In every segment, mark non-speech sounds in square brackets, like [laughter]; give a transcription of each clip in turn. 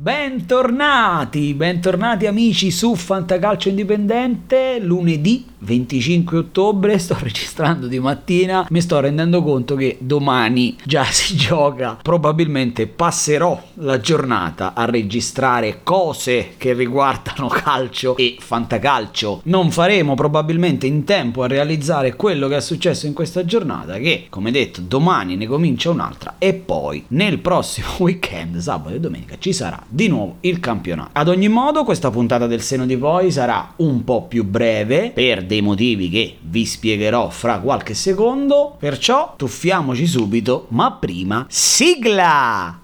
Bentornati, bentornati amici su Fantacalcio Indipendente, lunedì 25 ottobre, sto [laughs] registrando di mattina, mi sto rendendo conto che domani già si [laughs] gioca, probabilmente passerò la giornata a registrare cose che riguardano calcio e fantacalcio, non faremo probabilmente in tempo a realizzare quello che è successo in questa giornata che come detto domani ne comincia un'altra e poi nel prossimo [laughs] weekend, sabato e domenica ci sarà di nuovo il campionato. Ad ogni modo questa puntata del seno di poi sarà un po' più breve per dei motivi che vi spiegherò fra qualche secondo, perciò tuffiamoci subito, ma prima sigla!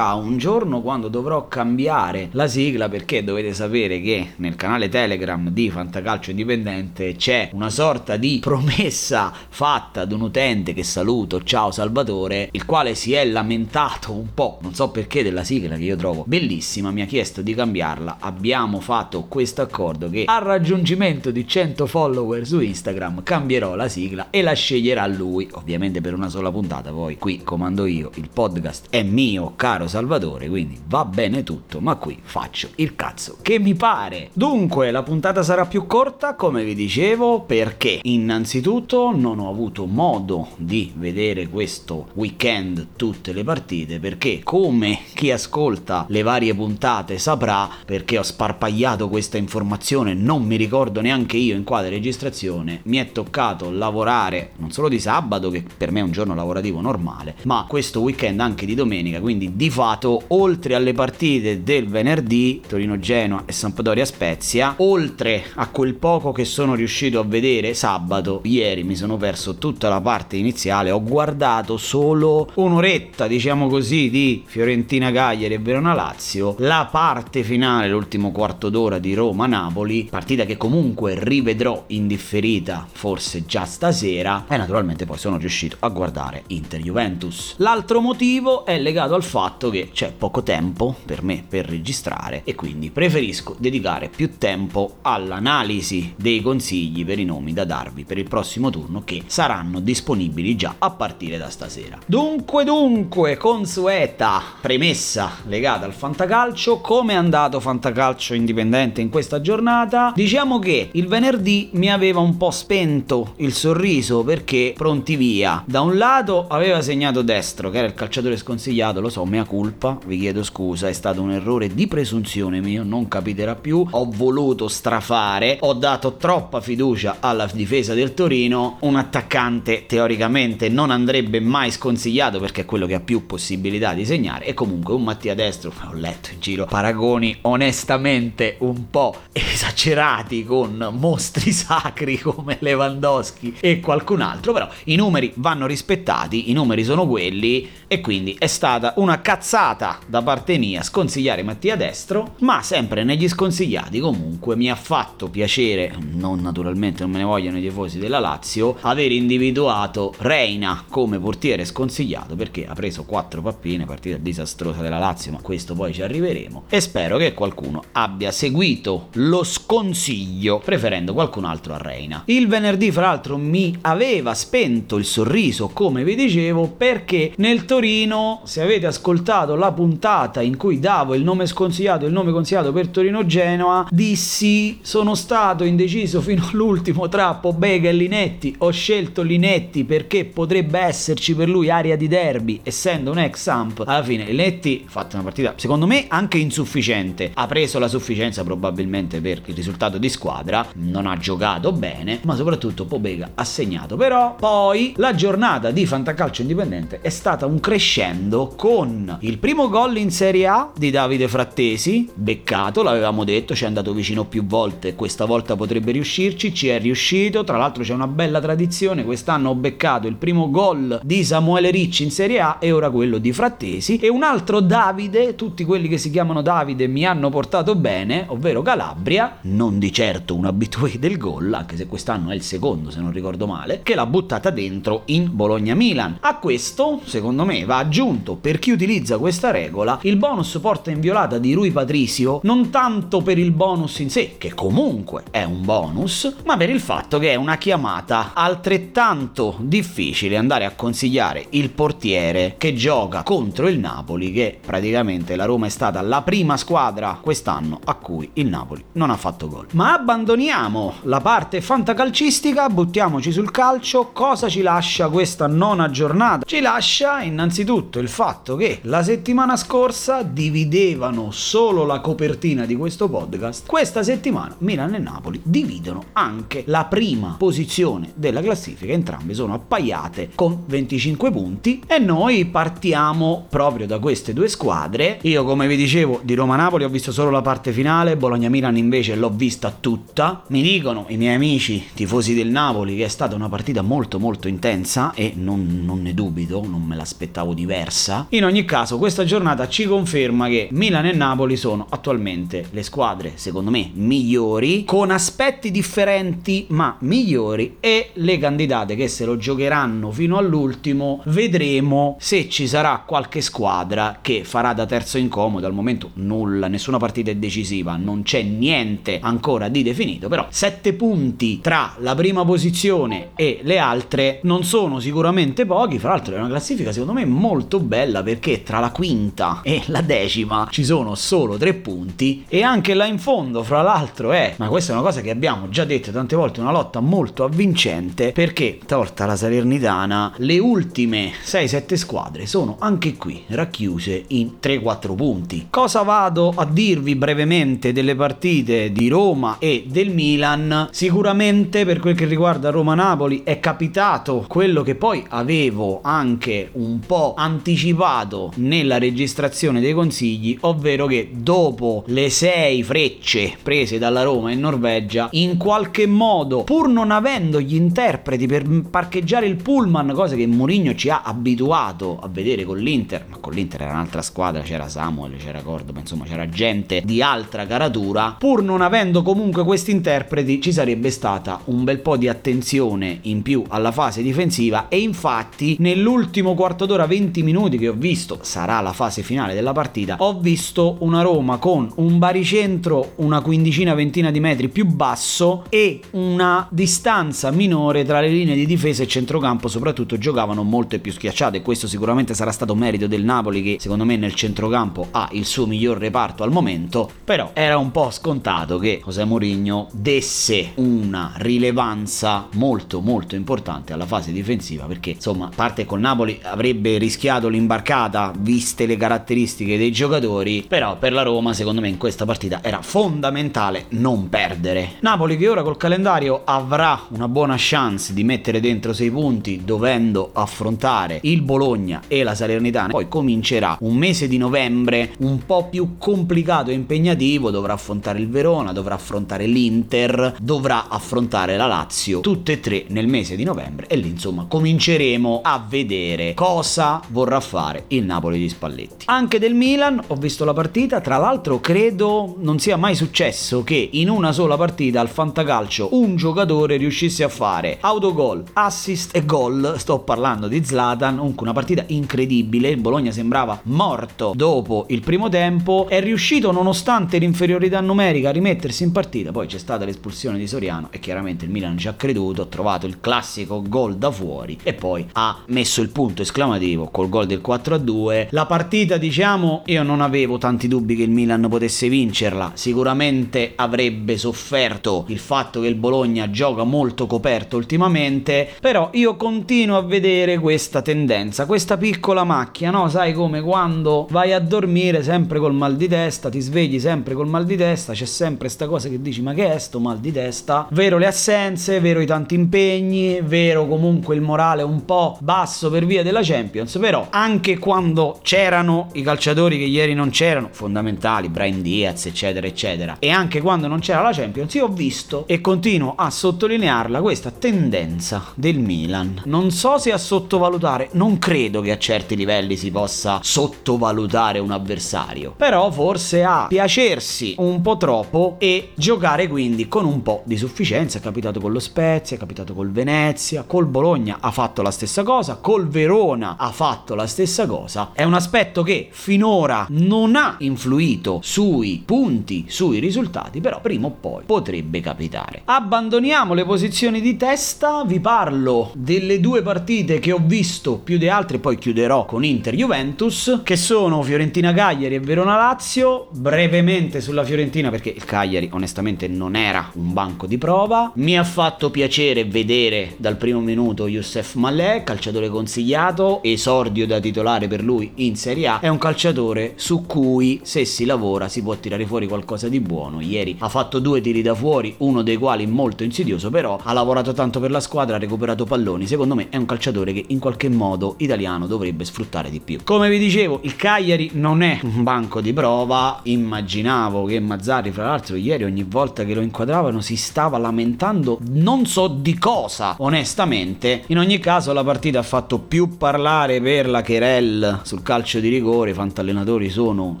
Dispiacerà un giorno quando dovrò cambiare la sigla perché dovete sapere che nel canale Telegram di Fantacalcio Indipendente c'è una sorta di promessa fatta ad un utente che saluto, ciao Salvatore, il quale si è lamentato un po', non so perché, della sigla che io trovo bellissima, mi ha chiesto di cambiarla, abbiamo fatto questo accordo che al raggiungimento di 100 follower su Instagram cambierò la sigla e la sceglierà lui, ovviamente per una sola puntata, poi qui comando io, il podcast è mio, caro Salvatore, quindi va bene tutto, ma qui faccio il cazzo che mi pare. Dunque, la puntata sarà più corta, come vi dicevo, perché innanzitutto non ho avuto modo di vedere questo weekend tutte le partite, perché come chi ascolta le varie puntate saprà, perché ho sparpagliato questa informazione, non mi ricordo neanche io in quale registrazione, mi è toccato lavorare non solo di sabato, che per me è un giorno lavorativo normale, ma questo weekend anche di domenica, quindi di fatto oltre alle partite del venerdì Torino-Genoa e Sampdoria-Spezia oltre a quel poco che sono riuscito a vedere sabato ieri mi sono perso tutta la parte iniziale ho guardato solo un'oretta diciamo così di Fiorentina Cagliari e Verona Lazio la parte finale l'ultimo quarto d'ora di Roma-Napoli partita che comunque rivedrò in differita forse già stasera e naturalmente poi sono riuscito a guardare Inter-Juventus. L'altro motivo è legato al fatto che c'è poco tempo per me per registrare e quindi preferisco dedicare più tempo all'analisi dei consigli per i nomi da darvi per il prossimo turno che saranno disponibili già a partire da stasera. Dunque dunque, consueta premessa legata al fantacalcio, come è andato fantacalcio indipendente in questa giornata? Diciamo che il venerdì mi aveva un po' spento il sorriso perché pronti via. Da un lato aveva segnato destro che era il calciatore sconsigliato, lo so, mea culpa, vi chiedo scusa, è stato un errore di presunzione mio, non capiterà più, ho voluto strafare, ho dato troppa fiducia alla difesa del Torino, un attaccante teoricamente non andrebbe mai sconsigliato perché è quello che ha più possibilità di segnare. E comunque un Mattia Destro, ho letto in giro paragoni onestamente un po' esagerati con mostri [laughs] sacri come Lewandowski e qualcun altro, però i numeri vanno rispettati, i numeri sono quelli e quindi è stata una una cazzata da parte mia sconsigliare Mattia Destro, ma sempre negli sconsigliati comunque mi ha fatto piacere, non naturalmente non me ne vogliono i tifosi della Lazio, aver individuato Reina come portiere sconsigliato perché ha preso quattro pappine, partita disastrosa della Lazio, ma questo poi ci arriveremo e spero che qualcuno abbia seguito lo sconsiglio preferendo qualcun altro a Reina. Il venerdì fra l'altro mi aveva spento il sorriso come vi dicevo perché nel Torino se avete ascoltato ascoltato la puntata in cui davo il nome sconsigliato e il nome consigliato per Torino-Genoa, dissi sono stato indeciso fino all'ultimo tra Pobega e Linetti, ho scelto Linetti perché potrebbe esserci per lui aria di derby, essendo un ex Samp. Alla fine Linetti ha fatto una partita secondo me anche insufficiente, ha preso la sufficienza probabilmente per il risultato di squadra, non ha giocato bene, ma soprattutto Pobega ha segnato. Però poi la giornata di Fantacalcio Indipendente è stata un crescendo con il primo gol in Serie A di Davide Frattesi, beccato, l'avevamo detto, ci è andato vicino più volte, questa volta potrebbe riuscirci, ci è riuscito, tra l'altro c'è una bella tradizione, quest'anno ho beccato il primo gol di Samuele Ricci in Serie A e ora quello di Frattesi e un altro Davide, tutti quelli che si chiamano Davide mi hanno portato bene, ovvero Calabria, non di certo un abitué del gol, anche se quest'anno è il secondo se non ricordo male, che l'ha buttata dentro in Bologna-Milan. A questo, secondo me, va aggiunto per chi utilizza questa regola il bonus porta inviolata di Rui Patricio, non tanto per il bonus in sé, che comunque è un bonus, ma per il fatto che è una chiamata altrettanto difficile andare a consigliare il portiere che gioca contro il Napoli, che praticamente la Roma è stata la prima squadra quest'anno a cui il Napoli non ha fatto gol. Ma abbandoniamo la parte fantacalcistica, buttiamoci sul calcio. Cosa ci lascia questa nona giornata? Ci lascia innanzitutto il fatto che la settimana scorsa dividevano solo la copertina di questo podcast. Questa settimana Milan e Napoli dividono anche la prima posizione della classifica, entrambe sono appaiate con 25 punti e noi partiamo proprio da queste due squadre. Io come vi dicevo di Roma-Napoli ho visto solo la parte finale, Bologna-Milan invece l'ho vista tutta. Mi dicono i miei amici tifosi del Napoli che è stata una partita molto molto intensa e non, non ne dubito, non me l'aspettavo diversa. In ogni caso questa giornata ci conferma che Milan e Napoli sono attualmente le squadre secondo me migliori, con aspetti differenti ma migliori e le candidate che se lo giocheranno fino all'ultimo vedremo se ci sarà qualche squadra che farà da terzo incomodo. Al momento nulla, nessuna partita è decisiva, non c'è niente ancora di definito, però 7 punti tra la prima posizione e le altre non sono sicuramente pochi, fra l'altro è una classifica secondo me molto bella perché tra la quinta e la decima ci sono solo 3 punti e anche là in fondo fra l'altro è, ma questa è una cosa che abbiamo già detto tante volte, una lotta molto avvincente perché tolta la Salernitana le ultime 6-7 squadre sono anche qui racchiuse in 3-4 punti. Cosa vado a dirvi brevemente delle partite di Roma e del Milan? Sicuramente per quel che riguarda Roma-Napoli è capitato quello che poi avevo anche un po' anticipato nella registrazione dei consigli, ovvero che dopo le 6 frecce prese dalla Roma in Norvegia, in qualche modo, pur non avendo gli interpreti per parcheggiare il pullman, cosa che Mourinho ci ha abituato a vedere con l'Inter, ma con l'Inter era un'altra squadra, c'era Samuel, c'era Cordoba, insomma c'era gente di altra caratura, pur non avendo comunque questi interpreti ci sarebbe stata un bel po' di attenzione in più alla fase difensiva e infatti nell'ultimo quarto d'ora 20 minuti che ho visto, sarà la fase finale della partita, ho visto una Roma con un baricentro una quindicina ventina di metri più basso e una distanza minore tra le linee di difesa e centrocampo, soprattutto giocavano molto più schiacciate. Questo sicuramente sarà stato merito del Napoli, che secondo me nel centrocampo ha il suo miglior reparto al momento. Però era un po' scontato che José Mourinho desse una rilevanza molto molto importante alla fase difensiva, perché insomma, parte col Napoli avrebbe rischiato l'imbarcata viste le caratteristiche dei giocatori, però per la Roma secondo me in questa partita era fondamentale non perdere. Napoli che ora col calendario avrà una buona chance di mettere dentro 6 punti dovendo affrontare il Bologna e la Salernitana. Poi comincerà un mese di novembre un po' più complicato e impegnativo, dovrà affrontare il Verona, dovrà affrontare l'Inter, dovrà affrontare la Lazio, tutte e tre nel mese di novembre e lì insomma cominceremo a vedere cosa vorrà fare il Napoli di Spalletti. Anche del Milan ho visto la partita, tra l'altro credo non sia mai successo che in una sola partita al fantacalcio un giocatore riuscisse a fare autogol, assist e gol. Sto parlando di Zlatan, una partita incredibile. Il Bologna sembrava morto dopo il primo tempo. È riuscito, nonostante l'inferiorità numerica, a rimettersi in partita. Poi c'è stata l'espulsione di Soriano e chiaramente il Milan ci ha creduto. Ha trovato il classico gol da fuori e poi ha messo il punto esclamativo col gol del 4-2. La partita, diciamo, io non avevo tanti dubbi che il Milan potesse vincerla. Sicuramente avrebbe sofferto il fatto che il Bologna gioca molto coperto ultimamente, però io continuo a vedere questa tendenza, questa piccola macchia, no? Sai come quando vai a dormire sempre col mal di testa, ti svegli sempre col mal di testa, c'è sempre sta cosa che dici ma che è sto mal di testa? Vero le assenze, vero i tanti impegni, vero comunque il morale un po' basso per via della Champions, però anche quando c'erano i calciatori che ieri non c'erano, fondamentali, Brian Diaz, eccetera, eccetera, e anche quando non c'era la Champions, io ho visto e continuo a sottolinearla questa tendenza del Milan. Non so se a sottovalutare, non credo che a certi livelli si possa sottovalutare un avversario, però forse a piacersi un po' troppo e giocare quindi con un po' di sufficienza. È capitato con lo Spezia, è capitato col Venezia, col Bologna ha fatto la stessa cosa, col Verona ha fatto la stessa cosa. È un aspetto che finora non ha influito sui punti, sui risultati, però prima o poi potrebbe capitare. Abbandoniamo le posizioni di testa, vi parlo delle due partite che ho visto più di altre, poi chiuderò con Inter Juventus, che sono Fiorentina Cagliari e Verona Lazio, brevemente sulla Fiorentina perché il Cagliari onestamente non era un banco di prova. Mi ha fatto piacere vedere dal primo minuto Youssef Malè, calciatore consigliato, esordio da titolare per lui in Serie A. È un calciatore su cui se si lavora si può tirare fuori qualcosa di buono. Ieri ha fatto due tiri da fuori, uno dei quali molto insidioso, però ha lavorato tanto per la squadra, ha recuperato palloni. Secondo me è un calciatore che in qualche modo italiano dovrebbe sfruttare di più. Come vi dicevo, il Cagliari non è un banco di prova. Immaginavo che Mazzari, fra l'altro, ieri ogni volta che lo inquadravano si stava lamentando non so di cosa, onestamente. In ogni caso la partita ha fatto più parlare per la Cherel sul calcio di rigore, i fantallenatori sono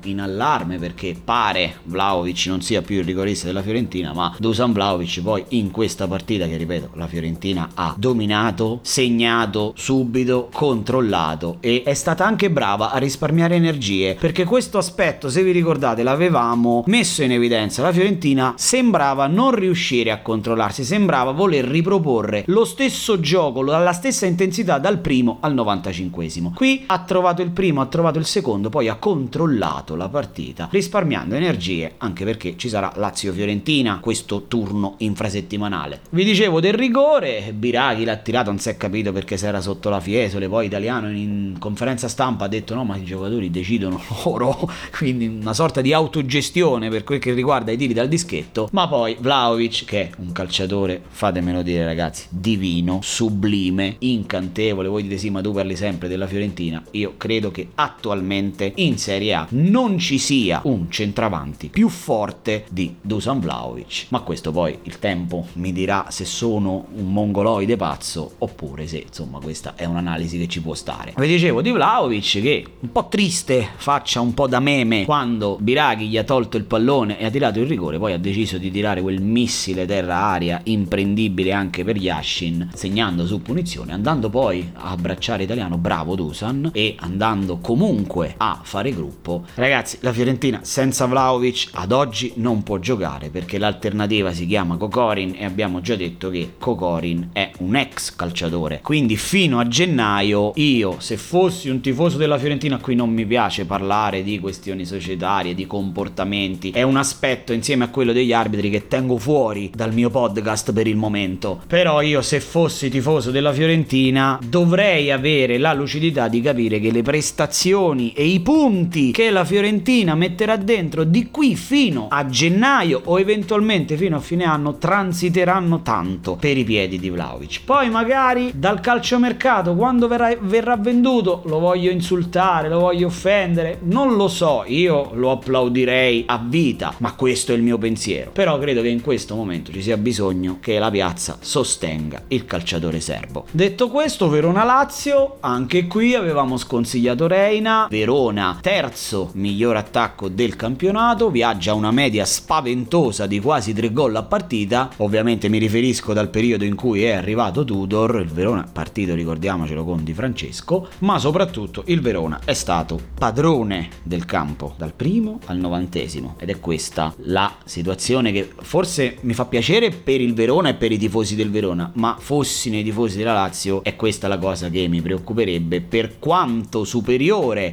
in allarme perché pare Vlaovic non sia più il rigorista della Fiorentina, ma Dusan Vlaovic poi in questa partita che ripeto la Fiorentina ha dominato, segnato subito, controllato e è stata anche brava a risparmiare energie perché questo aspetto se vi ricordate l'avevamo messo in evidenza. La Fiorentina sembrava non riuscire a controllarsi sembrava voler riproporre lo stesso gioco alla stessa intensità dal primo al 95esimo qui ha trovato il primo ha trovato il secondo poi ha controllato la partita risparmiando energie anche perché ci sarà Lazio-Fiorentina questo turno infrasettimanale. Vi dicevo del rigore Biraghi l'ha tirato non si è capito perché si era sotto la Fiesole poi italiano in conferenza stampa ha detto no ma i giocatori decidono [laughs] loro quindi una sorta di autogestione per quel che riguarda i tiri dal dischetto. Ma poi Vlaovic che è un calciatore fatemelo dire ragazzi divino sublime incantevole. Voi dite sì ma tu parli sempre della Fiorentina io credo che attualmente in Serie A non ci sia un centravanti più forte di Dusan Vlaovic ma questo poi il tempo mi dirà se sono un mongoloide pazzo oppure se insomma questa è un'analisi che ci può stare. Vi dicevo di Vlaovic che un po' triste faccia un po' da meme quando Biraghi gli ha tolto il pallone e ha tirato il rigore poi ha deciso di tirare quel missile terra-aria imprendibile anche per Yashin segnando su punizione andando poi a abbracciare italiano bravo Dusan e andando comunque a fare gruppo. Ragazzi la Fiorentina senza Vlaovic ad oggi non può giocare perché l'alternativa si chiama Kokorin e abbiamo già detto che Kokorin è un ex calciatore. Quindi fino a gennaio io se fossi un tifoso della Fiorentina qui non mi piace parlare di questioni societarie di comportamenti. È un aspetto insieme a quello degli arbitri che tengo fuori dal mio podcast per il momento. Però io se fossi tifoso della Fiorentina dovrei avere la lucidità di capire che le prestazioni e i punti che la Fiorentina metterà dentro di qui fino a gennaio o eventualmente fino a fine anno transiteranno tanto per i piedi di Vlaovic. Poi magari dal calciomercato quando verrà, verrà venduto lo voglio insultare, lo voglio offendere, non lo so, io lo applaudirei a vita, ma questo è il mio pensiero. Però credo che in questo momento ci sia bisogno che la piazza sostenga il calciatore serbo. Detto questo, Verona Lazio, anche qui avevamo sconsigliato Reina, Verona terzo miglior attacco del campionato, viaggia una media spaventosa di quasi 3 gol a partita, ovviamente mi riferisco dal periodo in cui è arrivato Tudor, il Verona partito ricordiamocelo con Di Francesco, ma soprattutto il Verona è stato padrone del campo dal primo al novantesimo. Ed è questa la situazione che forse mi fa piacere per il Verona e per i tifosi del Verona, ma fossi nei tifosi della Lazio è questa la cosa che mi preoccuperebbe. Per quanto superiore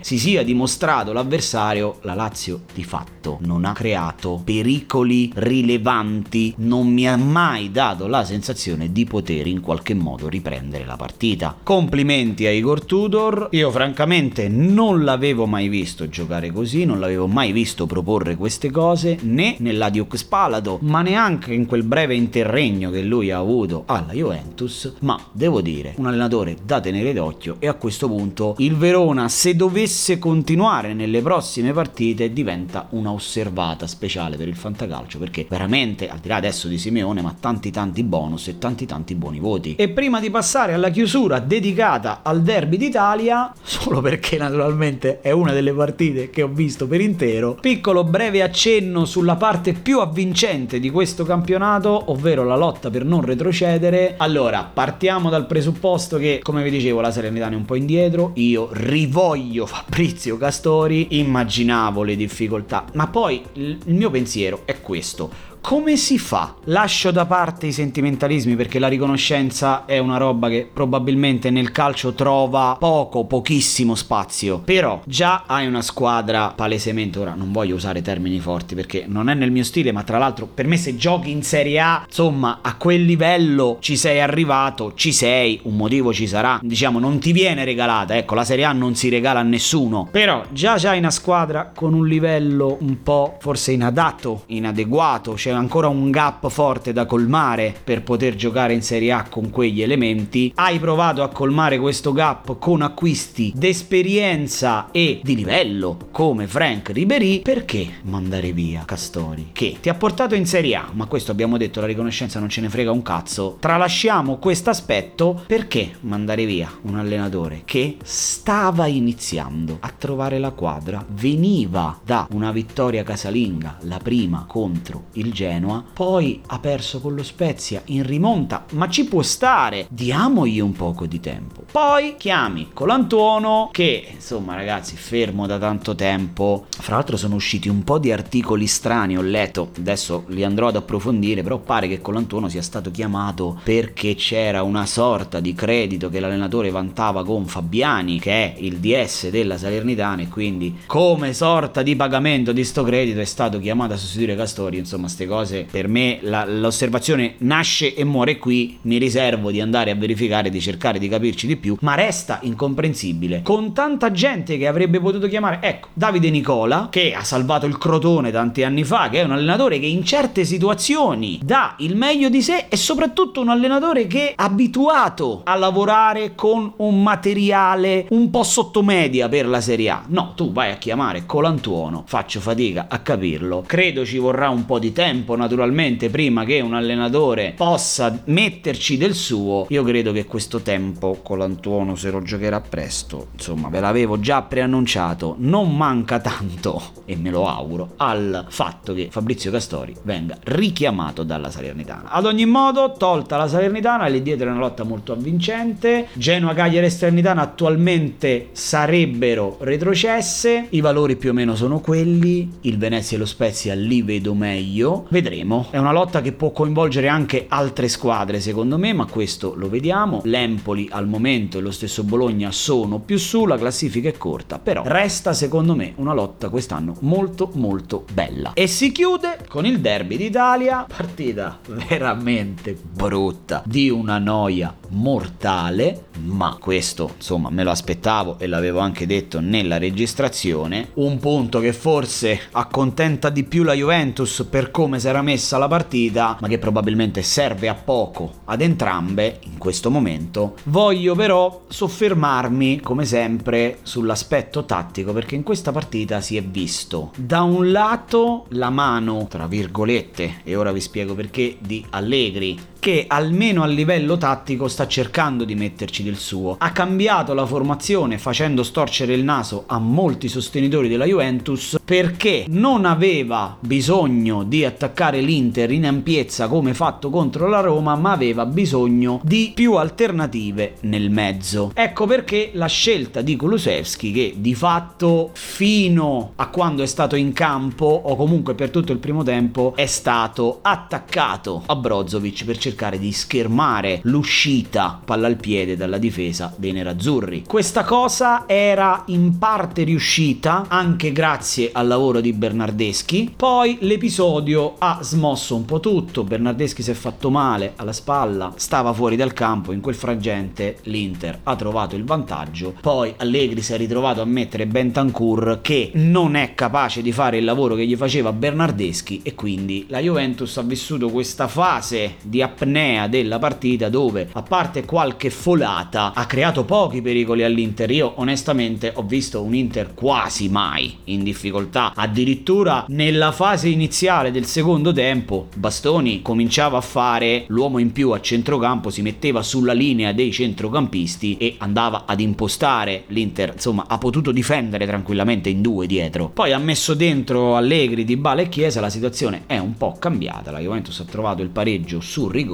si sia dimostrato l'avversario, la Lazio di fatto non ha creato pericoli rilevanti, non mi ha mai dato la sensazione di poter in qualche modo riprendere la partita. Complimenti a Igor Tudor, io francamente non l'avevo mai visto giocare così, non l'avevo mai visto proporre queste cose né nell'Adiux Spalato, ma neanche in quel breve interregno che lui ha avuto alla Juventus, ma devo dire un allenatore da tenere d'occhio e a questo punto il Verona Verona, se dovesse continuare nelle prossime partite, diventa una osservata speciale per il fantacalcio, perché veramente, al di là adesso di Simeone, ma tanti tanti bonus e tanti tanti buoni voti. E prima di passare alla chiusura dedicata al derby d'Italia, [laughs] solo perché naturalmente è una delle partite che ho visto per intero, piccolo breve accenno sulla parte più avvincente di questo campionato, ovvero la lotta per non retrocedere. Allora, partiamo dal presupposto che, come vi dicevo, la Salernitana è un po' indietro, io rivoglio Fabrizio Castori, immaginavo le difficoltà, ma poi il mio pensiero è questo come si fa? Lascio da parte i sentimentalismi perché la riconoscenza è una roba che probabilmente nel calcio trova poco, pochissimo spazio. Però già hai una squadra palesemente, ora non voglio usare termini forti perché non è nel mio stile, ma tra l'altro per me se giochi in Serie A, insomma, a quel livello ci sei arrivato, ci sei, un motivo ci sarà. Diciamo, non ti viene regalata, ecco, la Serie A non si regala a nessuno. Però già hai una squadra con un livello un po' forse inadatto, inadeguato, c'è ancora un gap forte da colmare per poter giocare in Serie A con quegli elementi. Hai provato a colmare questo gap con acquisti d'esperienza e di livello come Frank Ribery. Perché mandare via Castori? Che ti ha portato in Serie A, ma questo abbiamo detto, la riconoscenza non ce ne frega un cazzo. Tralasciamo questo aspetto perché mandare via un allenatore che stava iniziando a trovare la quadra, veniva da una vittoria casalinga, la prima contro il Genoa poi ha perso con lo Spezia in rimonta, ma ci può stare, diamogli un poco di tempo. Poi chiami Colantuono che, insomma ragazzi, fermo da tanto tempo. Fra l'altro sono usciti un po' di articoli strani, ho letto, adesso li andrò ad approfondire, però pare che Colantuono sia stato chiamato perché c'era una sorta di credito che l'allenatore vantava con Fabiani, che è il DS della Salernitana e quindi come sorta di pagamento di sto credito è stato chiamato a sostituire Castori, insomma, cose, per me la, l'osservazione nasce e muore qui, mi riservo di andare a verificare, di cercare di capirci di più, ma resta incomprensibile. Con tanta gente che avrebbe potuto chiamare, ecco, Davide Nicola, che ha salvato il Crotone tanti anni fa, che è un allenatore che in certe situazioni dà il meglio di sé e soprattutto un allenatore che è abituato a lavorare con un materiale un po' sottomedia per la Serie A. No, tu vai a chiamare Colantuono, faccio fatica a capirlo, credo ci vorrà un po' di tempo tempo naturalmente prima che un allenatore possa metterci del suo, io credo che questo tempo con l'Antuono se lo giocherà presto, insomma ve l'avevo già preannunciato, non manca tanto, e me lo auguro, al fatto che Fabrizio Castori venga richiamato dalla Salernitana. Ad ogni modo, tolta la Salernitana, lì dietro è una lotta molto avvincente, Genoa, Cagliari e Salernitana attualmente sarebbero retrocesse, i valori più o meno sono quelli, il Venezia e lo Spezia li vedo meglio, Vedremo. È una lotta che può coinvolgere anche altre squadre, secondo me, ma questo lo vediamo. L'Empoli al momento e lo stesso Bologna sono più su, la classifica è corta, però resta secondo me una lotta quest'anno molto molto bella. E si chiude con il derby d'Italia, partita veramente brutta, di una noia mortale, ma questo insomma me lo aspettavo e l'avevo anche detto nella registrazione. Un punto che forse accontenta di più la Juventus per come si era messa la partita, ma che probabilmente serve a poco ad entrambe in questo momento. Voglio però soffermarmi, come sempre, sull'aspetto tattico, perché in questa partita si è visto da un lato la mano, tra virgolette, e ora vi spiego perché, di Allegri che almeno a livello tattico sta cercando di metterci del suo. Ha cambiato la formazione facendo storcere il naso a molti sostenitori della Juventus perché non aveva bisogno di attaccare l'Inter in ampiezza come fatto contro la Roma, ma aveva bisogno di più alternative nel mezzo. Ecco perché la scelta di Kulusevski che di fatto fino a quando è stato in campo o comunque per tutto il primo tempo è stato attaccato a Brozovic per di schermare l'uscita palla al piede dalla difesa dei nerazzurri. Questa cosa era in parte riuscita anche grazie al lavoro di Bernardeschi. Poi l'episodio ha smosso un po' tutto. Bernardeschi si è fatto male alla spalla, stava fuori dal campo. In quel frangente l'Inter ha trovato il vantaggio. Poi Allegri si è ritrovato a mettere Bentancur che non è capace di fare il lavoro che gli faceva Bernardeschi e quindi la Juventus ha vissuto questa fase di appunto apnea della partita dove a parte qualche folata ha creato pochi pericoli all'Inter. Io onestamente ho visto un Inter quasi mai in difficoltà, addirittura nella fase iniziale del secondo tempo Bastoni cominciava a fare l'uomo in più a centrocampo, si metteva sulla linea dei centrocampisti e andava ad impostare l'Inter, insomma ha potuto difendere tranquillamente in due dietro. Poi ha messo dentro Allegri, Di Bala e Chiesa, la situazione è un po' cambiata, la Juventus ha trovato il pareggio sul rigore,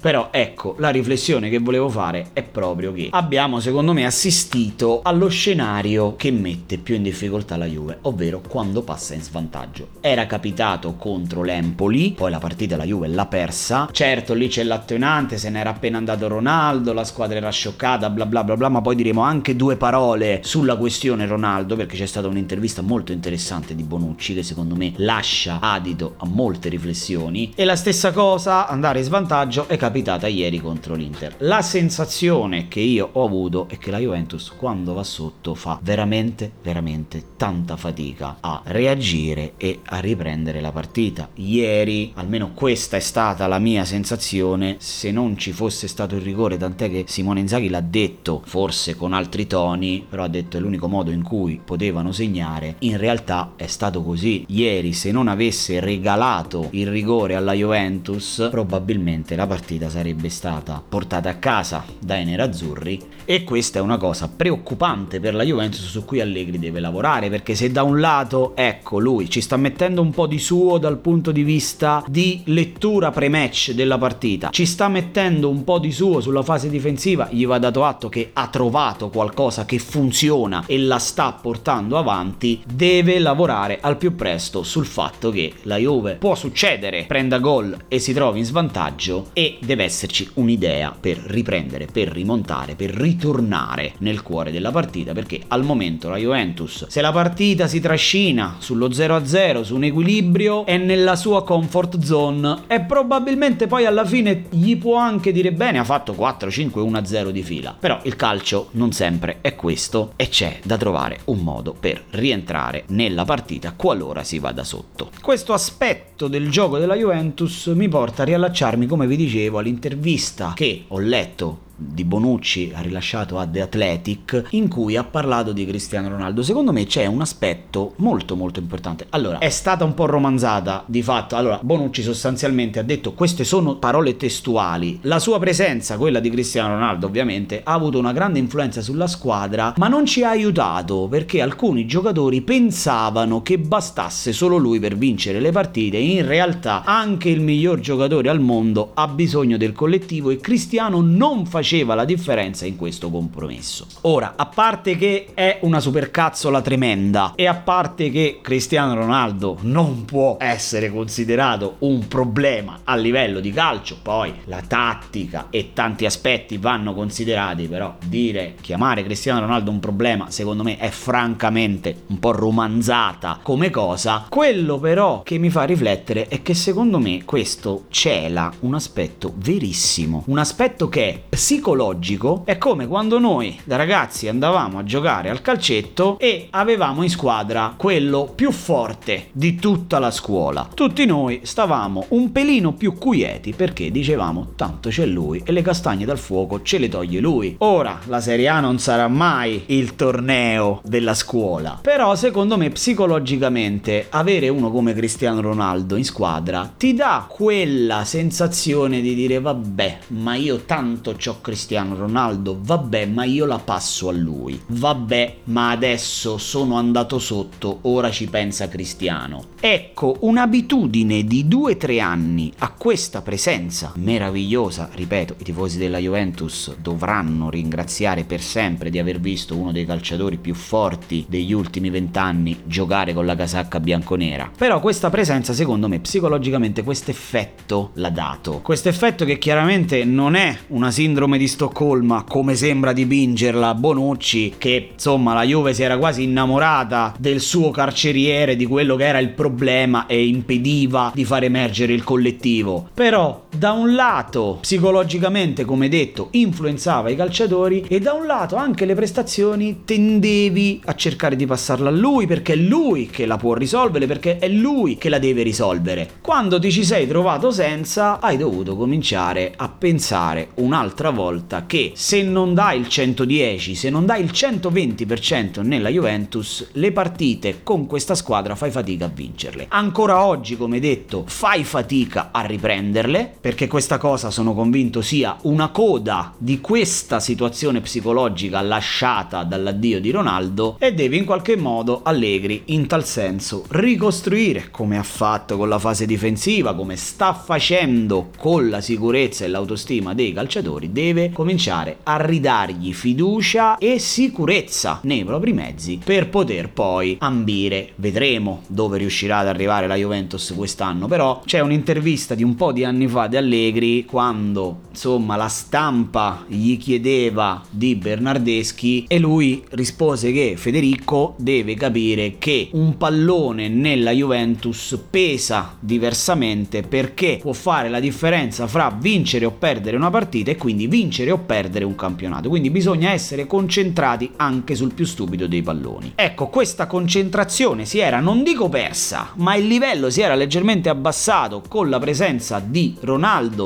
però ecco la riflessione che volevo fare è proprio che abbiamo secondo me assistito allo scenario che mette più in difficoltà la Juve, ovvero quando passa in svantaggio. Era capitato contro l'Empoli, poi la partita la Juve l'ha persa, certo lì c'è l'attenuante, se n'era appena andato Ronaldo, la squadra era scioccata, bla bla bla bla, ma poi diremo anche due parole sulla questione Ronaldo perché c'è stata un'intervista molto interessante di Bonucci che secondo me lascia adito a molte riflessioni. E la stessa cosa, andare in svantaggio, è capitata ieri contro l'Inter. La sensazione che io ho avuto è che la Juventus quando va sotto fa veramente, veramente tanta fatica a reagire e a riprendere la partita. Ieri, almeno questa è stata la mia sensazione, se non ci fosse stato il rigore, tant'è che Simone Inzaghi l'ha detto, forse con altri toni, però ha detto è l'unico modo in cui potevano segnare, in realtà è stato così. Ieri se non avesse regalato il rigore alla Juventus, probabilmente la partita sarebbe stata portata a casa dai nerazzurri e questa è una cosa preoccupante per la Juventus su cui Allegri deve lavorare, perché se da un lato, ecco, lui ci sta mettendo un po' di suo dal punto di vista di lettura pre-match della partita, ci sta mettendo un po' di suo sulla fase difensiva, gli va dato atto che ha trovato qualcosa che funziona e la sta portando avanti, deve lavorare al più presto sul fatto che la Juve può succedere, prenda gol e si trovi in svantaggio e deve esserci un'idea per riprendere, per rimontare, per ritornare nel cuore della partita perché al momento la Juventus se la partita si trascina sullo 0-0 su un equilibrio è nella sua comfort zone e probabilmente poi alla fine gli può anche dire bene ha fatto 4-5-1-0 di fila. Però il calcio non sempre è questo e c'è da trovare un modo per rientrare nella partita qualora si vada sotto. Questo aspetto del gioco della Juventus mi porta a riallacciarmi come vi dicevo all'intervista che ho letto di Bonucci ha rilasciato a The Athletic in cui ha parlato di Cristiano Ronaldo. Secondo me c'è un aspetto molto molto importante. Allora, è stata un po' romanzata di fatto. Allora, Bonucci sostanzialmente ha detto queste sono parole testuali. La sua presenza, quella di Cristiano Ronaldo, ovviamente, ha avuto una grande influenza sulla squadra, ma non ci ha aiutato perché alcuni giocatori pensavano che bastasse solo lui per vincere le partite. In realtà anche il miglior giocatore al mondo ha bisogno del collettivo e Cristiano non faceva la differenza in questo compromesso. Ora, a parte che è una supercazzola tremenda e a parte che Cristiano Ronaldo non può essere considerato un problema a livello di calcio, poi la tattica e tanti aspetti vanno considerati, però dire chiamare Cristiano Ronaldo un problema secondo me è francamente un po' romanzata come cosa. Quello però che mi fa riflettere è che secondo me questo cela un aspetto verissimo, un aspetto che è psicologico è come quando noi da ragazzi andavamo a giocare al calcetto e avevamo in squadra quello più forte di tutta la scuola. Tutti noi stavamo un pelino più quieti perché dicevamo tanto c'è lui e le castagne dal fuoco ce le toglie lui. Ora la Serie A non sarà mai il torneo della scuola, però secondo me psicologicamente avere uno come Cristiano Ronaldo in squadra ti dà quella sensazione di dire vabbè ma io tanto c'ho Cristiano Ronaldo, vabbè, ma io la passo a lui. Vabbè, ma adesso sono andato sotto, ora ci pensa Cristiano. Ecco, un'abitudine di 2-3 anni a questa presenza meravigliosa, ripeto, i tifosi della Juventus dovranno ringraziare per sempre di aver visto uno dei calciatori più forti degli ultimi vent'anni giocare con la casacca bianconera. Però questa presenza, secondo me, psicologicamente questo effetto l'ha dato. Questo effetto che chiaramente non è una sindrome di Stoccolma, come sembra dipingerla Bonucci, che insomma la Juve si era quasi innamorata del suo carceriere, di quello che era il problema e impediva di far emergere il collettivo. Però da un lato psicologicamente, come detto, influenzava i calciatori e da un lato anche le prestazioni tendevi a cercare di passarla a lui perché è lui che la può risolvere, perché è lui che la deve risolvere. Quando ti ci sei trovato senza, hai dovuto cominciare a pensare un'altra volta che se non dai il 110, se non dai il 120% nella Juventus, le partite con questa squadra fai fatica a vincerle. Ancora oggi, come detto, fai fatica a riprenderle, perché questa cosa sono convinto sia una coda di questa situazione psicologica lasciata dall'addio di Ronaldo e devi in qualche modo Allegri in tal senso ricostruire come ha fatto con la fase difensiva, come sta facendo con la sicurezza e l'autostima dei calciatori, deve cominciare a ridargli fiducia e sicurezza nei propri mezzi per poter poi ambire, vedremo dove riuscirà ad arrivare la Juventus quest'anno, però c'è un'intervista di un po' di anni fa di Allegri quando insomma la stampa gli chiedeva di Bernardeschi e lui rispose che Federico deve capire che un pallone nella Juventus pesa diversamente perché può fare la differenza fra vincere o perdere una partita e quindi vincere o perdere un campionato. Quindi bisogna essere concentrati anche sul più stupido dei palloni. Ecco, questa concentrazione si era, non dico persa, ma il livello si era leggermente abbassato con la presenza di Ronaldo,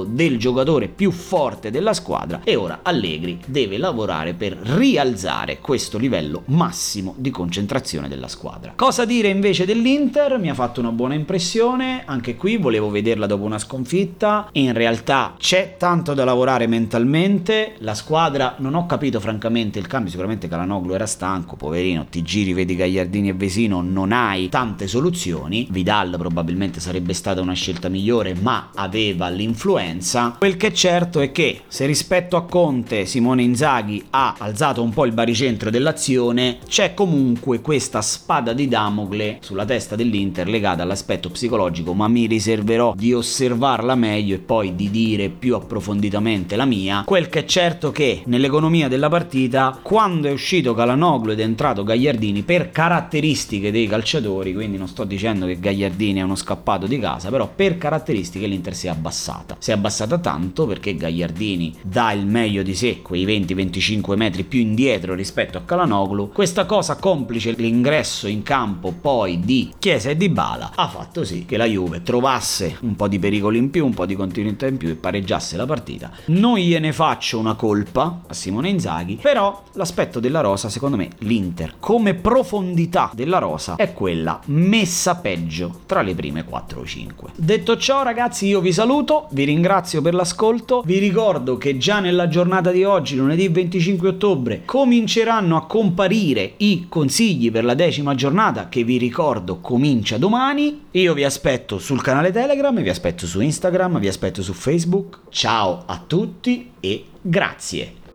del giocatore più forte della squadra, e ora Allegri deve lavorare per rialzare questo livello massimo di concentrazione della squadra. Cosa dire invece dell'Inter? Mi ha fatto una buona impressione, anche qui volevo vederla dopo una sconfitta, in realtà c'è tanto da lavorare mentalmente, la squadra non ho capito francamente il cambio, sicuramente Calanoglu era stanco, poverino, ti giri, vedi Gagliardini e Vesino, non hai tante soluzioni, Vidal probabilmente sarebbe stata una scelta migliore, ma aveva l'influenza. Quel che è certo è che se rispetto a Conte Simone Inzaghi ha alzato un po' il baricentro dell'azione, c'è comunque questa spada di Damocle sulla testa dell'Inter legata all'aspetto psicologico, ma mi riserverò di osservarla meglio e poi di dire più approfonditamente la mia. Quel che è certo che nell'economia della partita, quando è uscito Calanoglu ed è entrato Gagliardini per caratteristiche dei calciatori, quindi non sto dicendo che Gagliardini è uno scappato di casa, però per caratteristiche l'Inter si è abbassata. Si è abbassata tanto perché Gagliardini dà il meglio di sé, quei 20-25 metri più indietro rispetto a Calanoglu. Questa cosa complice l'ingresso in campo poi di Chiesa e di Bala ha fatto sì che la Juve trovasse un po' di pericolo in più, un po' di continuità in più e pareggiasse la partita. Non gliene faccio una colpa a Simone Inzaghi, però l'aspetto della rosa, secondo me, l'Inter come profondità della rosa è quella messa peggio tra le prime 4 o 5. Detto ciò, ragazzi, io vi saluto, vi ringrazio per l'ascolto, vi ricordo che già nella giornata di oggi, lunedì 25 ottobre, cominceranno a comparire i consigli per la decima giornata che vi ricordo comincia domani. Io vi aspetto sul canale Telegram, vi aspetto su Instagram, vi aspetto su Facebook. Ciao a tutti e grazie.